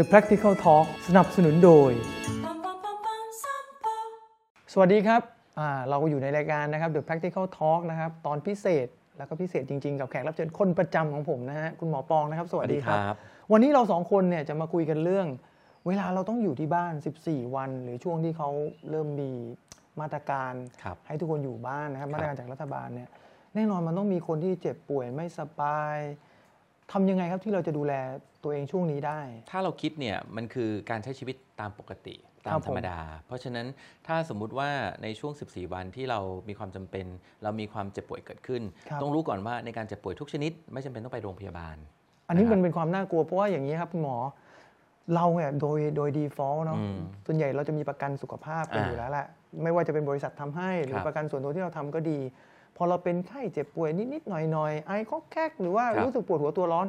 The Practical Talk สนับสนุนโดย สวัสดีครับอ่าเราอยู่ในรายการนะครับ The Practical Talk นะครับ ตอนพิเศษ แล้วก็พิเศษจริงๆ กับแขกรับเชิญคนประจำของผมนะฮะ คุณหมอปองนะครับ สวัสดีครับสวัสดีครับวันนี้เราสองคนเนี่ยจะมาคุยกันเรื่อง เวลาเราต้องอยู่ที่บ้าน 14 วัน หรือช่วงที่เขาเริ่มมีมาตรการครับให้ทุกคนอยู่บ้านนะครับครับ มาตรการจากรัฐบาลเนี่ย แน่นอนมันต้องมีคนที่เจ็บป่วยไม่สบาย ทำยังไงครับที่เราจะดูแลตัวเองช่วงนี้ได้ ถ้าเราคิดเนี่ยมันคือการใช้ชีวิตตามปกติตาครัมบผมธรรมดา เพราะฉะนั้นถ้าสมมุติว่าในช่วง 14 วันที่เรามีความจำเป็น เรามีความเจ็บป่วยเกิดขึ้นครับต้องรู้ก่อนว่าในการเจ็บป่วยทุกชนิด ไม่จำเป็นต้องไปโรงพยาบาล อันนี้นะครับมันเป็นความน่ากลัวเพราะว่าอย่างนี้ครับคุณหมอ เราเนี่ยโดยโดย default เนาะอืมส่วนใหญ่เราจะมีประกันสุขภาพกันอ่าอยู่แล้วแหละไม่ว่าจะเป็นบริษัททำให้หรือครับประกันส่วนตัวที่เราทำก็ดี พอเราเป็นไข้เจ็บป่วยนิดๆหน่อยๆไอคอกแคกหรือว่าครับรู้สึกปวดหัวตัวร้อน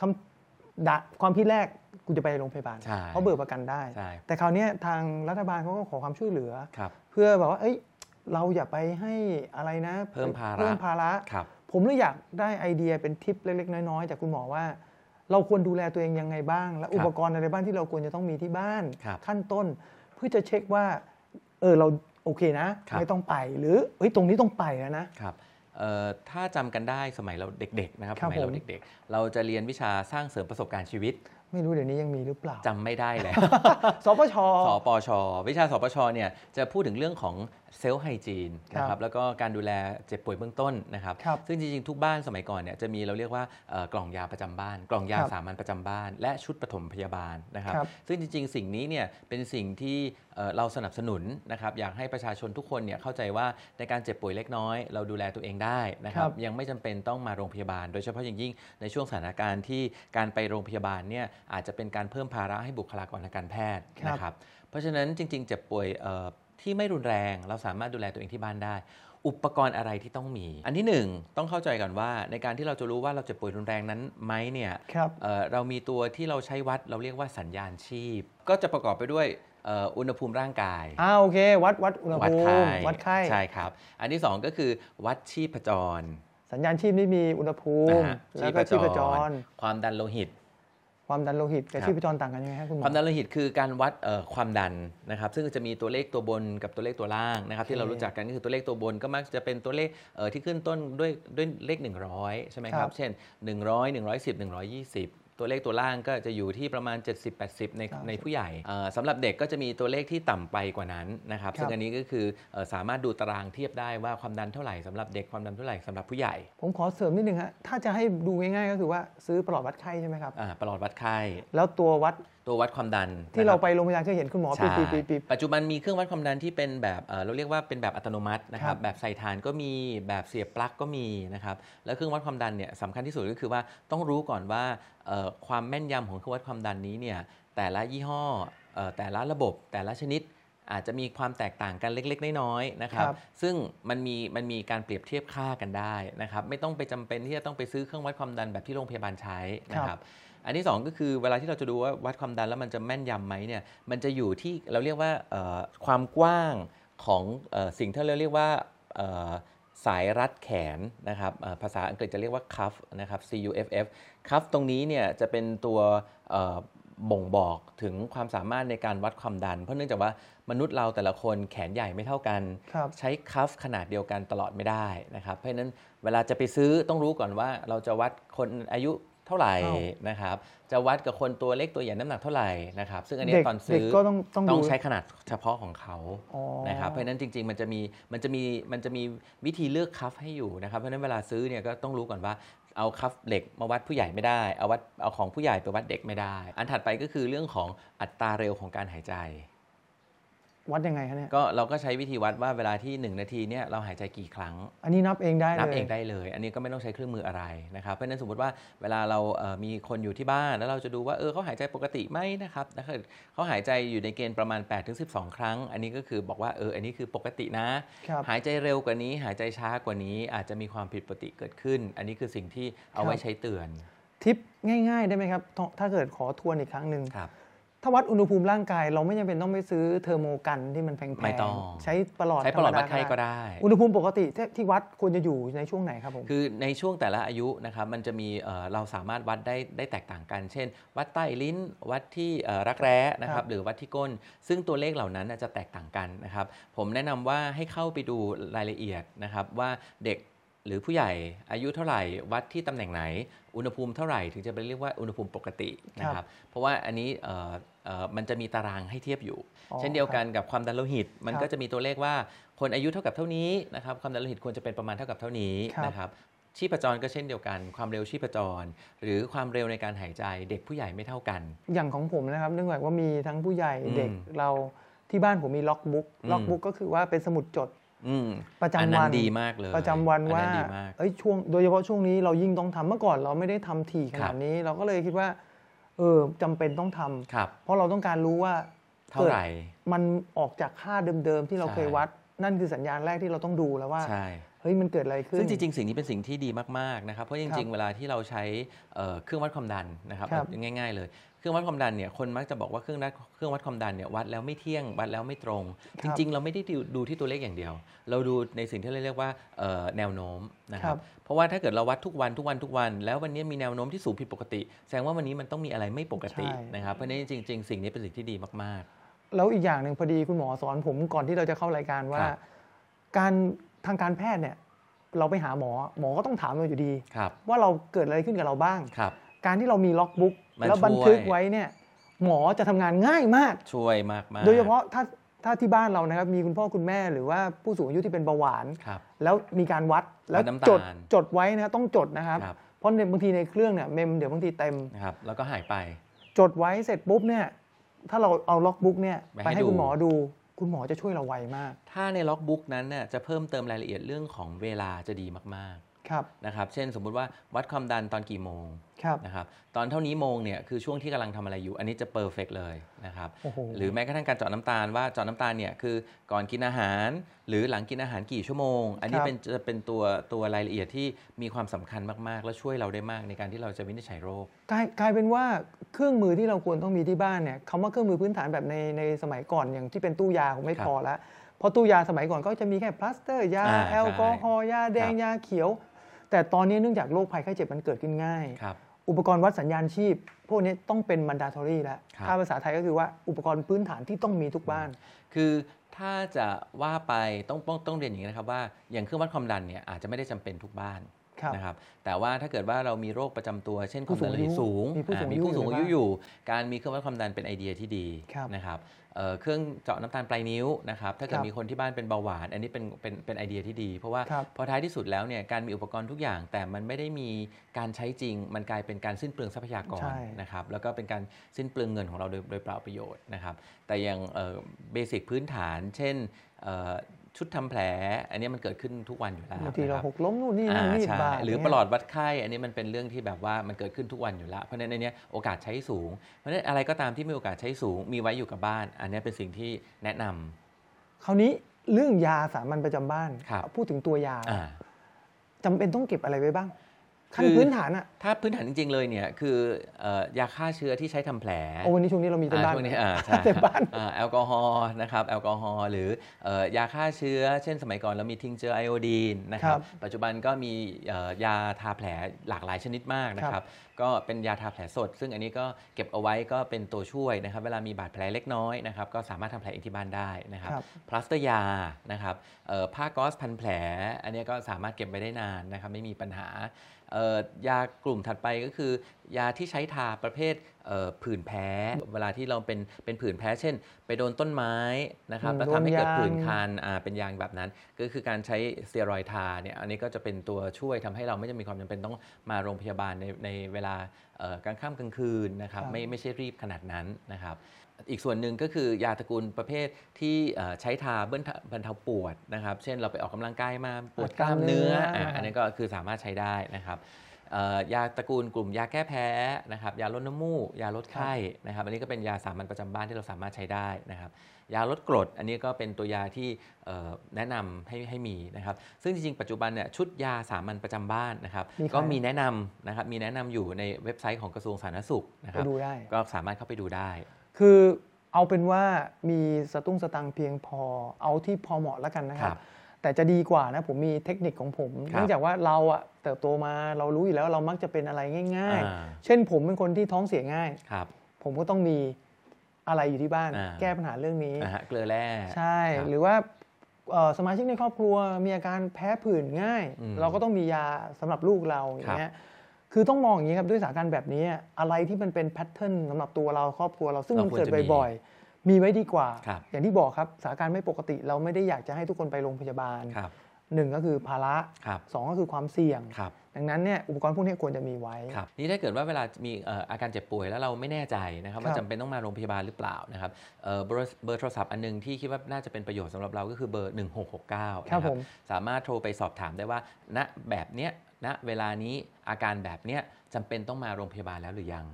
คำดะความคิดแรกกูจะไปโรงพยาบาลใช่เพราะเบิกประกันได้ใช่แต่คราวเนี้ยทางรัฐบาลเขาก็ขอความช่วยเหลือครับเพื่อแบบว่าเอ้ยเราอย่าไปให้อะไรนะ เพิ่มภาระเพิ่มภาระครับผมเลยอยากได้ไอเดียเป็นทิปเล็ก ๆ น้อยๆจากคุณหมอว่า เราควรดูแลตัวเองยังไงบ้าง และครับอุปกรณ์อะไรบ้างที่เราควรจะต้องมีที่บ้านครับขั้นต้น เพื่อจะเช็คว่าเออเรา โอเคนะครับไม่ต้องไปหรือเฮ้ยตรงนี้ต้องไปแล้วนะครับเอ่อถ้าจำกันได้สมัยเราเด็กๆนะครับครั สมัยเราผมเด็กๆ เราจะเรียนวิชาสร้างเสริมประสบการณ์ชีวิต ไม่รู้เดี๋ยวนี้ยังมีหรือเปล่าจำไม่ได้แล้ว สปช สปช วิชาสปช เนี่ยจะพูดถึงเรื่องของ self hygiene นะครับครับแล้วก็การดูแลเจ็บป่วยเบื้องต้นนะครับ ครับซึ่งจริงๆ ทุกบ้านสมัยก่อนเนี่ยจะมีเราเรียกว่าเอ่อกล่องยาประจำบ้าน กล่องยาครับสามัญประจำบ้าน และชุดปฐมพยาบาลนะครับ ครับซึ่งจริงๆ สิ่งนี้เนี่ยเป็นสิ่งที่เอ่อเราสนับสนุนนะครับอยากให้ประชาชนทุกคนเนี่ยเข้าใจว่าในการเจ็บป่วยเล็กน้อย เราดูแลตัวเองได้นะครัครับ บ ยังไม่จำเป็นต้องมาโรงพยาบาล โดยเฉพาะอย่างยิ่งในช่วงสถานการณ์ที่การไปโรงพยาบาลเนี่ยอาจจะเป็นการเพิ่มภาระให้บุคลากรทางการแพทย์ครับนะครับ เพราะฉะนั้นจริง ๆ เจ็บป่วยเอ่อที่ไม่รุนแรง เราสามารถดูแลตัวเองที่บ้านได้ อุปกรณ์อะไรที่ต้องมี อันที่หนึ่งต้องเข้าใจก่อนว่า ในการที่เราจะรู้ว่าเราเจ็บป่วยรุนแรงนั้นไหมเนี่ยครับเอ่อเรามีตัวที่เราใช้วัดเราเรียกว่าสัญญาณชีพ ก็จะประกอบไปด้วยเอ่ออุณหภูมิร่างกายอ่าโอเค วัดวัดอุณหวัดภูไข้มิวัดไข้ใช่ครับ อันที่สองก็คือวัดชีพจร สัญญาณชีพนี่มีอุณหภูมินะฮะแล้วก็ชีพจร ความดันโลหิต ความดันโลหิตกับครับชีพจรต่างกันยังไงครับคุณหมอความดันโลหิตคือการวัดเอ่อความดันนะครับ ซึ่งจะมีตัวเลขตัวบนกับตัวเลขตัวล่างนะครับ ที่เรารู้จักกันก็คือตัวเลขตัวบนก็มักจะเป็นตัวเลขเอ่อที่ขึ้นต้นด้วยด้วยเลข 100 ใช่ไหมคครัรับบเช่น 100 110 120 ตัวเลขตัวล่างก็จะอยู่ที่ประมาณ 70-80 ในครับในผู้ใหญ่เอ่อสำหรับเด็กก็จะมีตัวเลขที่ต่ำไปกว่านั้นนะครับครับซึ่งอันนี้ก็คือเอ่อสามารถดูตารางเทียบได้ว่าความดันเท่าไหร่สำหรับเด็กความดันเท่าไหร่สำหรับผู้ใหญ่ ผมขอเสริมนิดนึงฮะถ้าจะให้ดูง่ายๆก็คือว่าซื้อปลอดวัดไข้ใช่ไหมครับอ่าประหลอดวัดไข้แล้วตัววัด ตัววัดความดันที่นะคเราบไปโรงพยาบาลเคยเห็นคุณหมอใช่ปีบปีบปีบปัจจุบันมีเครื่องวัดความดันที่เป็นแบบเอ่อเราเรียกว่าเป็นแบบอัตโนมัตินะคครัรับบแบบใส่ฐานก็มีแบบเสียบปลั๊กก็มีนะครับแล้วเครื่องวัดความดันเนี่ยสำคัญที่สุดก็คือว่าต้องรู้ก่อนว่าเอ่อความแม่นยำของเครื่องวัดความดันนี้เนี่ยแต่ละยี่ห้อเอ่อแต่ละระบบแต่ละชนิดอาจจะมีความแตกต่างกันเล็ก ๆ น้อยๆนะครับครับ ซึ่งมันมีมันมีการเปรียบเทียบค่ากันได้นะครับ ไม่ต้องไปจำเป็นที่จะต้องไปซื้อเครื่องวัดความดันแบบที่โรงพยาบาลใช้นะครับ อันที่สองก็คือเวลาที่เราจะดูว่าวัดความดันแล้วมันจะแม่นยำไหมเนี่ยมันจะอยู่ที่เราเรียกว่าเอ่อความกว้างของเออสิ่งที่เราเรียกว่าเอ่อสายรัดแขนนะครับเอ่อภาษาอังกฤษจะเรียกว่า cuff นะครับ C U F F cuff ตรงนี้เนี่ยจะเป็นตัวเอ่อบ่งบอกถึงความสามารถในการวัดความดัน เพราะเนื่องจากว่ามนุษย์เราแต่ละคนแขนใหญ่ไม่เท่ากันครับใช้คัฟขนาดเดียวกันตลอดไม่ได้นะครับ เพราะฉะนั้นเวลาจะไปซื้อต้องรู้ก่อนว่าเราจะวัดคนอายุ เท่าไหร่อ้าวนะครับจะวัดกับคนตัวเล็กตัวใหญ่น้ำหนักเท่าไหร่นะครับซึ่งอันนี้เด็กตอนเด็ซื้กอก็ต้องต้องต้อดูงใช้ขนาดเฉพาะของเขาอ๋อนะครับเพราะฉะนั้นจริง ๆ มันจะมีมันจะมีมันจะมีวิธีเลือกคัฟให้อยู่นะครับเพราะฉะนั้นเวลาซื้อเนี่ยก็ต้องรู้ก่อนว่าเอาคัฟเหล็กมาวัดผู้ใหญ่ไม่ได้ เอาวัดเอาของผู้ใหญ่ไปวัดเด็กไม่ได้ อันถัดไปก็คือเรื่องของอัตราเร็วของการหายใจ วัดยังไงคะเนี่ยก็เราก็ใช้วิธีวัดว่าเวลาที่ 1 นาทีเนี่ยเราหายใจกี่ครั้ง อันนี้นับเองได้เลยนับเองได้เลย อันนี้ก็ไม่ต้องใช้เครื่องมืออะไรนะครับเพราะฉะนั้นสมมติว่าเวลาเราเอ่อมีคนอยู่ที่บ้าน แล้วเราจะดูว่าเออเขาหายใจปกติไหมนะครับถ้าเกิดเขาหายใจอยู่ในเกณฑ์ประมาณ8-12ครั้ง อันนี้ก็คือบอกว่าเอออันนี้คือปกตินะครับหายใจเร็วกว่านี้ หายใจช้ากว่านี้ อาจจะมีความผิดปกติเกิดขึ้น อันนี้คือสิ่งที่เอาไว้ครับใช้เตือน ทิปง่าย ๆ ได้ไหมครับ ถ้าถ้าเกิดขอทวนอีกครั้งหนึ่งครับ ถ้าวัดอุณหภูมิร่างกาย เราไม่จำเป็นต้องไปซื้อเทอร์โมกันที่มันแพงไม่ต้อง ๆใช้ประหลอดใช้ประหลอดธรรมวัดไข้ก็ได้ อุณหภูมิปกติที่ที่วัดควรจะอยู่ในช่วงไหนครับผม คือในช่วงแต่ละอายุนะครับมันจะมีเอ่อเราสามารถวัดได้ได้แตกต่างกัน เช่น วัดใต้ลิ้น วัดที่เอ่อรักแร้นะคครัรับบ หรือวัดที่ก้น ซึ่งตัวเลขเหล่านั้นน่ะจะแตกต่างกันนะครับผมแนะนำว่าให้เข้าไปดูรายละเอียดนะครับว่าเด็ก หรือผู้ใหญ่อายุเท่าไหร่วัดที่ตำแหน่งไหน อุณหภูมิเท่าไหร่ถึงจะไปเรียกว่าอุณหภูมิปกตินะคครัรับบเพราะว่าอันนี้เอ่อเอ่อมันจะมีตารางให้เทียบอยู่อ๋อเช่นเดียวกันกับความดันโลหิต มันครับก็จะมีตัวเลขว่าคนอายุเท่ากับเท่านี้นะครับความดันโลหิตควรจะเป็นประมาณเท่ากับเท่านี้ครับนะครับชีพจรก็เช่นเดียวกัน ความเร็วชีพจร หรือความเร็วในการหายใจเด็กผู้ใหญ่ไม่เท่ากัน อย่างของผมนะครับเนื่องจากว่ามีทั้งผู้ใหญ่อืมเด็กเราที่บ้านผมมีล็อกบุ๊กอืมล็อกบุ๊กก็คือว่าเป็นสมุดจดอืม ประจำอันนั้วันนดีมากเลย ประจำวันอัว่าดีมากเอ้ยช่วงโดยเฉพาะช่วงนี้เรายิ่งต้องทำเมื่อก่อนเราไม่ได้ทำถี่ขครันาดบนี้ เราก็เลยคิดว่า เออจำเป็นต้องทำครับเพราะเราต้องการรู้ว่าเท่าไหร่มันออกจากค่าเดิมๆที่เราใช่เคยวัด นั่นคือสัญญาณแรกที่เราต้องดูแล้วว่าใช่ เฮ้ยมันเกิดอะไรขึ้น ซึ่งจริงๆ สิ่งนี้เป็นสิ่งที่ดีมากๆ นะครับ เพราะจคริรังบๆเวลาที่เราใช้เอ่อเครื่องวัดความดันนะครับครับเอาง่าย ๆ เลย เครื่องวัดความดันเนี่ย คนมักจะบอกว่าเครื่องวัดเครื่องวัดความดันเนี่ยวัดแล้วไม่เที่ยง วัดแล้วไม่ตรงคจรับริง ๆ เราไม่ได้ดูดูที่ตัวเลขอย่างเดียว เราดูในสิ่งที่เราเรียกว่าเอ่อแนวโน้มนะคครัรับบเพราะว่าถ้าเกิดเราวัดทุกวันทุกวันทุกวัน แล้ววันนี้มีแนวโน้มที่สูงผิดปกติ แสดงว่าวันนี้มันต้องมีอะไรไม่ปกติใช่นะครับ เพราะฉะนั้นจริง ๆ สิ่งนี้เป็นสิ่งที่ดีมากแล้วอีกอย่างหนึ่งพอดีคุณหมอสอนผมก่อนที่เราจะเข้ารายการว่าครับการ ทางการแพทย์เนี่ยเราไปหาหมอหมอก็ต้องถามเราอยู่ดีๆครับว่าเราเกิดอะไรขึ้นกับเราบ้างครับการที่เรามีล็อกบุ๊กมันแล้วบันทึกช่วยไว้เนี่ยหมอจะทำงานง่ายมากช่วยมากๆโดยเฉพาะถ้าถ้าที่บ้านเรานะครับมีคุณพ่อคุณแม่หรือว่าผู้สูงอายุที่เป็นเบาหวานครับแล้วมีการวัดแล้ววัดน้ำตาลจดจดไว้นะครับต้องจดนะครับครับเพราะในบางทีในเครื่องเนี่ยเมมเดี๋ยวบางทีเต็มนะครับแล้วก็หายไป จดไว้เสร็จปุ๊บเนี่ยถ้าเราเอาล็อกบุ๊กเนี่ยไปไปให้ให้ดูคุณหมอดู คุณหมอจะช่วยเราไวมาก ถ้าในล็อกบุ๊กนั้นน่ยจะเพิ่มเติมรายละเอียดเรื่องของเวลาจะดีมาก นะครับเช่นสมมุติว่าวัดความดันตอนกี่โมงครับนะครับตอนเท่านี้โมงเนี่ยคือช่วงที่กำลังทำอะไรอยู่ อันนี้จะเพอร์เฟกเลยนะครับโอ้โหหรือแม้กระทั่งการเจาะน้ำตาลว่าเจาะน้ำตาลเนี่ยคือก่อนกินอาหาร หรือหลังกินอาหารกี่ชั่วโมง อันนี้ครับเป็นจะเป็นตัวตัวรายละเอียดที่มีความสำคัญมาก ๆ และช่วยเราได้มากในการที่เราจะวินิจฉัยโรคกลายกลายเป็นว่าเครื่องมือที่เราควรต้องมีที่บ้านเนี่ยคำว่าเครื่องมือพื้นฐานแบบในในสมัยก่อนอย่างที่เป็นตู้ยาคงไม่ครับพอแล้วเพราะตู้ยาสมัยก่อนก็จะมีแค่พลาสเตอร์ยาอ่าแอลกอฮอล์ยาแดงครับยาเขียว แต่ตอนนี้เนื่องจากโรคภัยไข้เจ็บมันเกิดขึ้นง่าย ครับ อุปกรณ์วัดสัญญาณชีพ พวกนี้ต้องเป็น mandatory แล้ว ครับ ถ้าภาษาไทยก็คือว่าอุปกรณ์พื้นฐานที่ต้องมีทุกบ้าน คือถ้าจะว่าไปต้องต้องต้องเรียนอย่างนี้นะครับว่าอย่างเครื่องวัดความดันเนี่ยอาจจะไม่ได้จำเป็นทุกบ้านครับ นะครับแต่ว่าถ้าเกิดว่าเรามีโรคประจำตัว เช่นคผู้วามดันโลหิตสูสูงงอายุมีผู้สูงอ่าอายุมีผู้สูงอายุอยู่ในบ้านอยู่ การมีเครื่องวัดความดันเป็นไอเดียที่ดีครับนะครับเอ่อเครื่องเจาะน้ำตาลปลายนิ้วนะครับถ้าเกิดครับมีคนที่บ้านเป็นเบาหวาน อันนี้เป็นเป็นเป็นไอเดียที่ดี เพราะว่าครับพอท้ายที่สุดแล้วเนี่ยการมีอุปกรณ์ทุกอย่าง แต่มันไม่ได้มีการใช้จริง มันกลายเป็นการสิ้นเปลืองทรัพยากรใช่นะครับแล้วก็เป็นการสิ้นเปลืองเงินของเราโดยโดยเปล่าประโยชน์นะครับแต่อย่างเบสิกพื้นฐาน เช่นเอ่อ ชุดทำแผล อันนี้มันเกิดขึ้นทุกวันอยู่แล้วบางทีเรานะครับหกล้มนู่นนี่อ่านั่นนี่ใช่บาดหรือเงี้ยประหลอดวัดไข้ อันนี้มันเป็นเรื่องที่แบบว่ามันเกิดขึ้นทุกวันอยู่แล้ว เพราะฉะนั้นในเนี้ยโอกาสใช้สูง เพราะฉะนั้นอะไรก็ตามที่มีโอกาสใช้สูง มีไว้อยู่กับบ้าน อันนี้เป็นสิ่งที่แนะนำคราวนี้เรื่องยาสามัญประจำบ้านครับพูดถึงตัวยาอ่าจำเป็นต้องเก็บอะไรไว้บ้างขั้นคือพื้นฐานอะ ถ้าพื้นฐานจริง ๆ เลยเนี่ยคือเอ่อยาฆ่าเชื้อที่ใช้ทำแผลโอ้วันนี้ช่วงนี้เรามีเต็มอ่าบ้านช่วงนี้อ่าใช่เต็มบ้านอ่าแอลกอฮอล์นะครับแอลกอฮอล์หรือเอ่อยาฆ่าเชื้อ เช่นสมัยก่อนเรามีทิงเจอร์ไอโอดีนนะครับครับปัจจุบันก็มีเอ่อยาทาแผลหลากหลายชนิดมากนะครับครับก็เป็นยาทาแผลสด ซึ่งอันนี้ก็เก็บเอาไว้ก็เป็นตัวช่วยนะครับ เวลามีบาดแผลเล็กน้อยนะครับก็สามารถทำแผลเองที่บ้านได้นะครับครับพลาสเตอร์ยานะครับเอ่อผ้าก๊อซพันแผล อันนี้ก็สามารถเก็บไว้ได้นานนะครับไม่มีปัญหาเอ่อยากลุ่มถัดไปก็คือ ยาที่ใช้ทาประเภทเอ่อผื่นแพ้ เวลาที่เราเป็นเป็นผื่นแพ้ เช่น ไปโดนต้นไม้นะครับอืมแล้วทำให้เกิดโดนยางผื่นคันอ่าเป็นยางแบบนั้น ก็คือการใช้สเตียรอยด์ทาเนี่ยอันนี้ก็จะเป็นตัวช่วยทำให้เราไม่จะมีความจำเป็นต้องมาโรงพยาบาลในในเวลาเอ่อกลางค่ำกลางคืนนะครับครับไม่ไม่ใช่รีบขนาดนั้นนะครับอีกส่วนหนึ่งก็คือยาตระกูลประเภทที่เอ่อใช้ทาเบื้องบรรเทาปวดนะครับ เช่นเราไปออกกำลังกายมาปวดกล้ามเนื้ออะอันนี้ก็คือสามารถใช้ได้นะครับเอ่อ ยาตระกูลกลุ่มยาแก้แพ้นะครับยาลดน้ำมูกยาลดไข้นะครับอันนี้ก็เป็นยาสามัญประจำบ้านที่เราสามารถใช้ได้นะครับยาลดกรด อันนี้ก็เป็นตัวยาที่เอ่อแนะนำให้ให้มีนะครับซึ่งจริงๆปัจจุบันเนี่ยชุดยาสามัญประจำบ้านนะครับมีขายก็มีแนะนำนะครับมีแนะนำอยู่ในเว็บไซต์ของกระทรวงสาธารณสุขนะคไปรับดูได้ก็สามารถเข้าไปดูได้ คือเอาเป็นว่ามีสตุ้งสตังค์เพียงพอเอาที่พอเหมาะแล้วกันนะคครัรับบ แต่จะดีกว่านะผมมีเทคนิคของผมครับเนื่องจากว่าเราอะเติบโตมาเรารู้อยู่แล้วเรามักจะเป็นอะไรง่ายอ่าๆเช่นผมเป็นคนที่ท้องเสียง่ายครับผมก็ต้องมีอะไรอยู่ที่บ้านอ่าแก้ปัญหาเรื่องนี้นะฮะเกลือแร่ใช่ครับหรือว่าเอ่อสมาชิกในครอบครัวมีอาการแพ้ผื่นง่ายอืมเราก็ต้องมียาสำหรับลูกเราอย่างเงี้ยคือต้องมองอย่างนี้ครับด้วยสถานการณ์แบบนี้อะไรที่มันเป็นแพทเทิร์นสำหรับตัวเราครอบครัวเราซึ่งมันเกิดบ่อยๆ มีไว้ดีกว่า ครับอย่างที่บอกครับสถานการณ์ไม่ปกติ เราไม่ได้อยากจะให้ทุกคนไปโรงพยาบาลครับหนึ่งก็คือภาระครับสองก็คือความเสี่ยง ครับ ดังนั้นเนี่ยอุปกรณ์พวกนี้ควรจะมีไว้ ครับนี่ถ้าเกิดว่าเวลามีเอ่ออาการเจ็บป่วยแล้วเราไม่แน่ใจนะครับ ว่าครับ จำเป็นต้องมาโรงพยาบาลหรือเปล่านะครับเอ่อเบอร์เบอร์โทรศัพท์อันหนึงที่คิดว่าน่าจะเป็นประโยชน์สำหรับเราก็คือเบอร์ 1669นะครับผม สามารถโทรไปสอบถามได้ว่า ณแบบเนี้ยณเวลานี้อาการแบบเนี้ยจำเป็นต้องมาโรงพยาบาลแล้วหรือยัง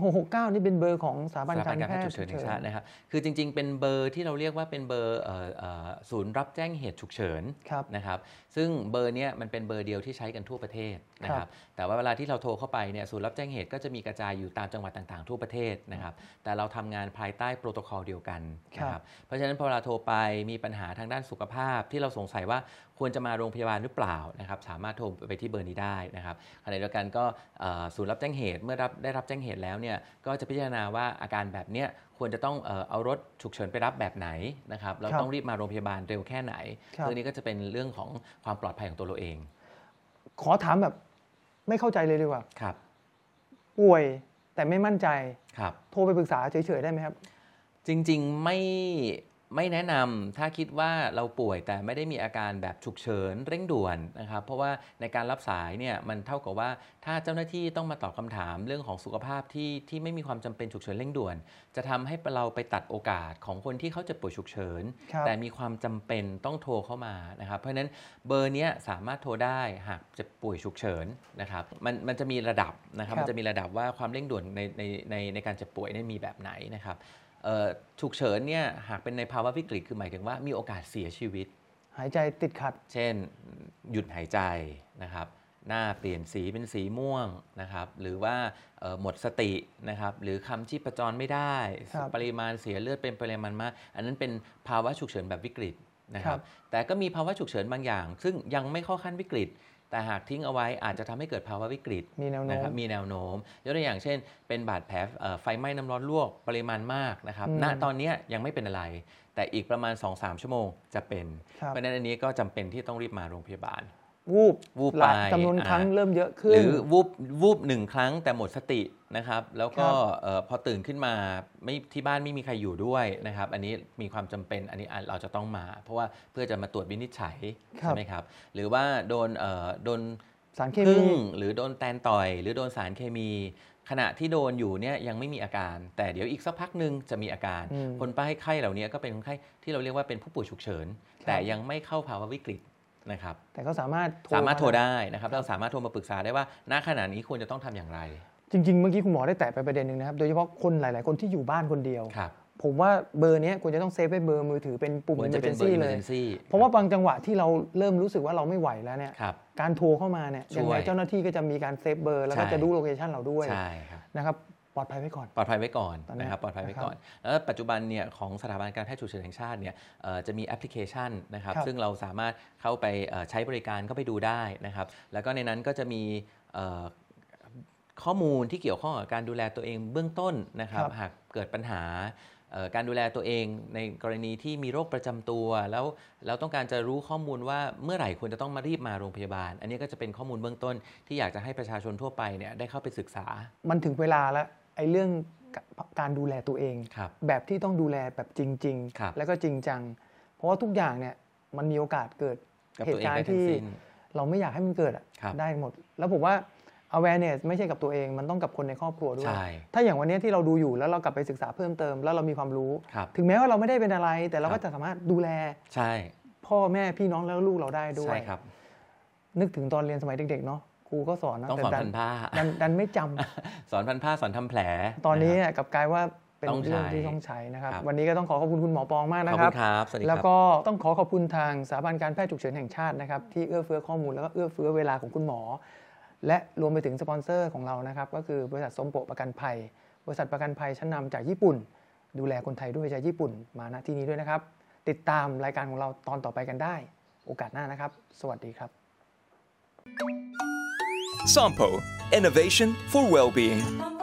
1669 นี่เป็นเบอร์ของสถาบันสถากาบันการการแพแพทย์ฉุกเฉินแห่งชาตินะครับ คือจริง ๆ เป็นเบอร์ที่เราเรียกว่าเป็นเบอร์เอ่อเอ่อศูนย์รับแจ้งเหตุฉุกเฉินครับนะครับ ซึ่งเบอร์เนี้ยมันเป็นเบอร์เดียวที่ใช้กันทั่วประเทศนะครับครับแต่ว่าเวลาที่เราโทรเข้าไปเนี่ยศูนย์รับแจ้งเหตุก็จะมีกระจายอยู่ตามจังหวัดต่างๆ ทั่วประเทศนะครับ แต่เราทำงานภายใต้โปรโตคอลเดียวกันนะครับ เพราะฉะนั้นพอเวลาโทรไปมีปัญหาทางด้านสุขภาพที่เราสงสัยว่าควรจะมาโรงพยาบาลหรือเปล่านะครับ สามารถโทรไปที่เบอร์นี้ได้นะครับขณะเดียวกันก็เอ่อศูนย์รับแจ้งเหตุเมื่อรับได้รับแจ้งเหตุแล้วเนี่ยก็จะพิจารณาว่าอาการแบบเนี้ยควรจะต้องเอ่อเอารถฉุกเฉินไปรับแบบไหนนะครับเราครับต้องรีบมาโรงพยาบาลเร็วแค่ไหนครับเรื่องนี้ก็จะเป็นเรื่องของความปลอดภัยของตัวเราเอง ขอถามแบบไม่เข้าใจเลยดีกว่าครับ ป่วยแต่ไม่มั่นใจครับ โทรไปปรึกษาเฉยๆได้ไหมครับ จริง ๆ ไม่ ไม่แนะนำถ้าคิดว่าเราป่วยแต่ไม่ได้มีอาการแบบฉุกเฉินเร่งด่วนนะครับ เพราะว่าในการรับสายเนี่ยมันเท่ากับว่าถ้าเจ้าหน้าที่ต้องมาตอบคำถามเรื่องของสุขภาพที่ที่ไม่มีความจำเป็นฉุกเฉินเร่งด่วน จะทำให้เราไปตัดโอกาสของคนที่เขาจะป่วยฉุกเฉินครับแต่มีความจำเป็นต้องโทรเข้ามานะครับ เพราะฉะนั้นเบอร์เนี้ยสามารถโทรได้หากจะป่วยฉุกเฉินนะครับมันมันจะมีระดับนะครับครับมันจะมีระดับว่าความเร่งด่วนในในในในการเจ็บป่วยเนี่ยมีแบบไหนนะครับเอ่อ ฉุกเฉินเนี่ยหากเป็นในภาวะวิกฤตคือหมายถึงว่ามีโอกาสเสียชีวิต หายใจติดขัด เช่น หยุดหายใจนะครับ หน้าเปลี่ยนสีเป็นสีม่วงนะครับ หรือว่าเอ่อหมดสตินะครับ หรือคำชีพจรไม่ได้ครับปริมาณเสียเลือดเป็นปริมาณมาก อันนั้นเป็นภาวะฉุกเฉินแบบวิกฤตนะครัครับบแต่ก็มีภาวะฉุกเฉินบางอย่าง ซึ่งยังไม่เข้าขั้นวิกฤต แต่หากทิ้งเอาไว้อาจจะทำให้เกิดภาวะวิกฤตมีแนวโน้นะคมรับมีแนวโน้มยกตัวอย่างเช่น เป็นบาดแผลเอ่อไฟไหม้น้ำร้อนลวกปริมาณมากนะครับอืมณตอนเนี้ยยังไม่เป็นอะไร แต่อีกประมาณ 2-3 ชั่วโมงจะเป็นครับเพราะฉะนั้นอันนี้ก็จำเป็นที่ต้องรีบมาโรงพยาบาล วูบวูบหลายไปจำนวนอ่าครั้งเริ่มเยอะหขึ้นรือวูบวูบหนึ่งครั้งแต่หมดสตินะครับ แล้วก็ครับเอ่อพอตื่นขึ้นมาไม่ที่บ้านไม่มีใครอยู่ด้วยนะครับ อันนี้มีความจำเป็นอันนี้อะเราจะต้องมา เพราะว่าเพื่อจะมาตรวจวินิจฉัยครับใช่ไหมครับ หรือว่าโดนเอ่อโดนสารเคพึ่มีงหรือโดนแตนต่อย หรือโดนสารเคมีขณะที่โดนอยู่เนี่ยยังไม่มีอาการ แต่เดี๋ยวอีกสักพักหนึ่งจะมีอาการอืมคนไข้ไข้เหล่านี้ก็เป็นคนไข้ที่เราเรียกว่าเป็นผู้ป่วยฉุกเฉิน แต่ยังไม่เข้าภาวะวิกฤต นะครับ แต่ก็สามารถสามารถโทรได้ได้นะครับ เราสามารถโทรมาปรึกษาได้ว่า ณขณะนี้ควรจะต้องทำอย่างไร จริง ๆ เมื่อกี้คุณหมอได้แตะไปประเด็นหนึ่งนะครับ โดยเฉพาะคนหลาย ๆ คนที่อยู่บ้านคนเดียวครับผมว่าเบอร์เนี้ยควรจะต้อง save ไว้เบอร์มือถือเป็นปุ่มควรจะเป็นเบอ emergency ร์เลย emergency เพราะว่าบางจังหวะที่เราเริ่มรู้สึกว่าเราไม่ไหวแล้วเนี่ยครับการโทรเข้ามาเนี่ยช่วยยังไงเจ้าหน้าที่ก็จะมีการ save เบอร์แล้วก็ใช่จะรู้ location เราด้วยใช่ครับนะครับ ปลอดภัยไว้ก่อน ปลอดภัยไว้ก่อนตอนนี้นะครับ ปลอดภัยไว้ก่อน แล้วปัจจุบันเนี่ยของสถาบันการแพทย์ฉุกเฉินแห่งชาติเนี่ยเอ่อจะมีแอปพลิเคชันนะครับครับ ซึ่งเราสามารถเข้าไปเอ่อใช้บริการเข้าไปดูได้นะครับ แล้วก็ในนั้นก็จะมีเอ่อข้อมูลที่เกี่ยวข้องกับการดูแลตัวเองเบื้องต้นนะครับครับหากเกิดปัญหาเอ่อการดูแลตัวเองในกรณีที่มีโรคประจำตัว แล้วแล้วต้องการจะรู้ข้อมูลว่าเมื่อไหร่ควรจะต้องมารีบมาโรงพยาบาล อันนี้ก็จะเป็นข้อมูลเบื้องต้นที่อยากจะให้ประชาชนทั่วไปเนี่ยได้เข้าไปศึกษา มันถึงเวลาแล้ว ไอ้เรื่องการดูแลตัวเองครับแบบที่ต้องดูแลแบบจริงครับๆแล้วก็จริงจัง เพราะว่าทุกอย่างเนี่ยมันมีโอกาสเกิดกับเหตัวตุเองการได้ณ์ทั้งที่สิ้นเราไม่อยากให้มันเกิดอะครับได้หมด แล้วผมว่า awareness ไม่ใช่กับตัวเอง มันต้องกับคนในครอบครัวด้วยใช่ถ้าอย่างวันนี้ที่เราดูอยู่แล้วเรากลับไปศึกษาเพิ่มเติม แล้วเรามีความรู้ครับถึงแม้ว่าเราไม่ได้เป็นอะไร แต่เราครัก็บจะสามารถดูแลใช่ พ่อแม่พี่น้องแล้วลูกเราได้ด้วยใช่ครับ นึกถึงตอนเรียนสมัยเด็กๆเนาะ ครูก็สอนนะต้องแต่สอนดัพันผ้าดันดันไม่จำสอนพันผ้าสอนทำแผล ตอนนี้ะครับเนี่ยกลับกลายว่าเป็นต้องใช้เรื่องที่ต้องใช้นะครับครับ วันนี้ก็ต้องขอขอบคุณคุณหมอปองมากนะครับ ขอบคคุณครับสวัสดีครับ แล้วก็ต้องขอขอบคุณทางสถาบันการแพทย์ฉุกเฉินแห่งชาตินะครับที่เอื้อเฟื้อข้อมูลแล้วก็เอื้อเฟื้อเวลาของคุณหมอ และรวมไปถึงสปอนเซอร์ของเรานะครับ ก็คือบริษัทสมโปะประกันภัย บริษัทประกันภัยชั้นนำจากญี่ปุ่น ดูแลคนไทยด้วยใจญี่ปุ่นมาณที่นี้ด้วยนะครับ ติดตามรายการของเราตอนต่อไปกันได้ โอกาสหน้านะครับ สวัสดีครับ Sampo, innovation for well-being.